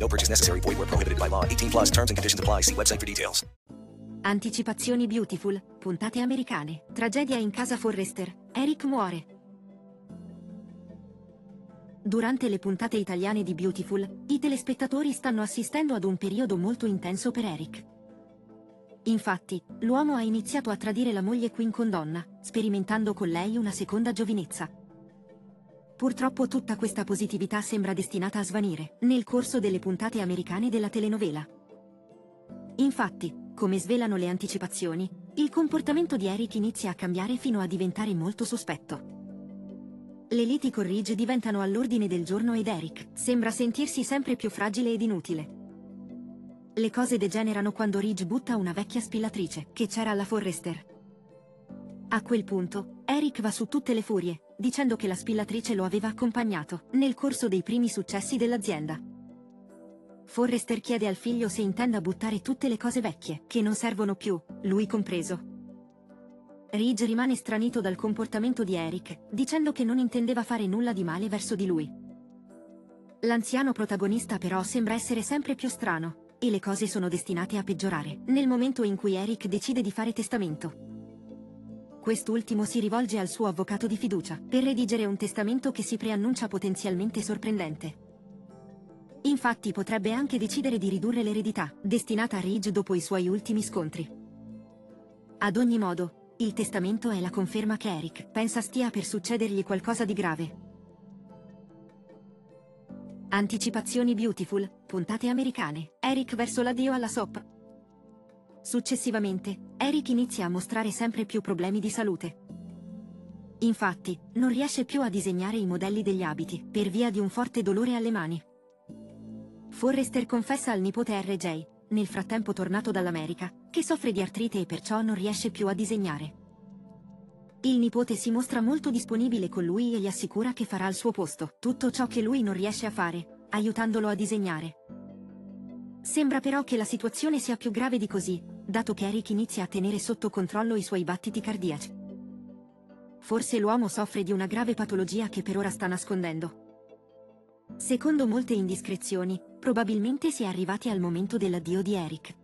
No purchase necessary. Void where prohibited by law. 18 plus terms and conditions apply. See website for details. Anticipazioni Beautiful, puntate americane. Tragedia in casa Forrester. Eric muore. Durante le puntate italiane di Beautiful, i telespettatori stanno assistendo ad un periodo molto intenso per Eric. Infatti, l'uomo ha iniziato a tradire la moglie Queen con donna, sperimentando con lei una seconda giovinezza. Purtroppo tutta questa positività sembra destinata a svanire nel corso delle puntate americane della telenovela. Infatti, come svelano le anticipazioni, il comportamento di Eric inizia a cambiare fino a diventare molto sospetto. Le liti con Ridge diventano all'ordine del giorno ed Eric sembra sentirsi sempre più fragile ed inutile. Le cose degenerano quando Ridge butta una vecchia spillatrice che c'era alla Forrester. A quel punto, Eric va su tutte le furie, dicendo che la spillatrice lo aveva accompagnato nel corso dei primi successi dell'azienda. Forrester chiede al figlio se intenda buttare tutte le cose vecchie, che non servono più, lui compreso. Ridge rimane stranito dal comportamento di Eric, dicendo che non intendeva fare nulla di male verso di lui. L'anziano protagonista però sembra essere sempre più strano, e le cose sono destinate a peggiorare, nel momento in cui Eric decide di fare testamento. Quest'ultimo si rivolge al suo avvocato di fiducia, per redigere un testamento che si preannuncia potenzialmente sorprendente. Infatti potrebbe anche decidere di ridurre l'eredità, destinata a Ridge dopo i suoi ultimi scontri. Ad ogni modo, il testamento è la conferma che Eric pensa stia per succedergli qualcosa di grave. Anticipazioni Beautiful, puntate americane. Eric verso l'addio alla SOP. Successivamente, Eric inizia a mostrare sempre più problemi di salute. Infatti, non riesce più a disegnare i modelli degli abiti, per via di un forte dolore alle mani. Forrester confessa al nipote RJ, nel frattempo tornato dall'America, che soffre di artrite e perciò non riesce più a disegnare. Il nipote si mostra molto disponibile con lui e gli assicura che farà al suo posto tutto ciò che lui non riesce a fare, aiutandolo a disegnare. Sembra però che la situazione sia più grave di così, dato che Eric inizia a tenere sotto controllo i suoi battiti cardiaci. Forse l'uomo soffre di una grave patologia che per ora sta nascondendo. Secondo molte indiscrezioni, probabilmente si è arrivati al momento dell'addio di Eric.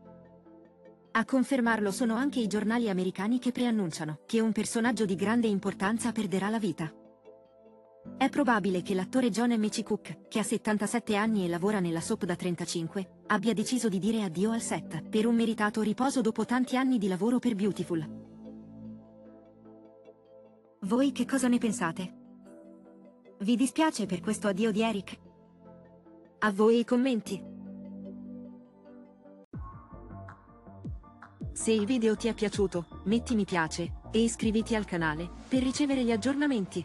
A confermarlo sono anche i giornali americani che preannunciano che un personaggio di grande importanza perderà la vita. È probabile che l'attore John M. C. Cook, che ha 77 anni e lavora nella soap da 35, abbia deciso di dire addio al set per un meritato riposo dopo tanti anni di lavoro per Beautiful. Voi che cosa ne pensate? Vi dispiace per questo addio di Eric? A voi i commenti. Se il video ti è piaciuto, metti mi piace e iscriviti al canale per ricevere gli aggiornamenti.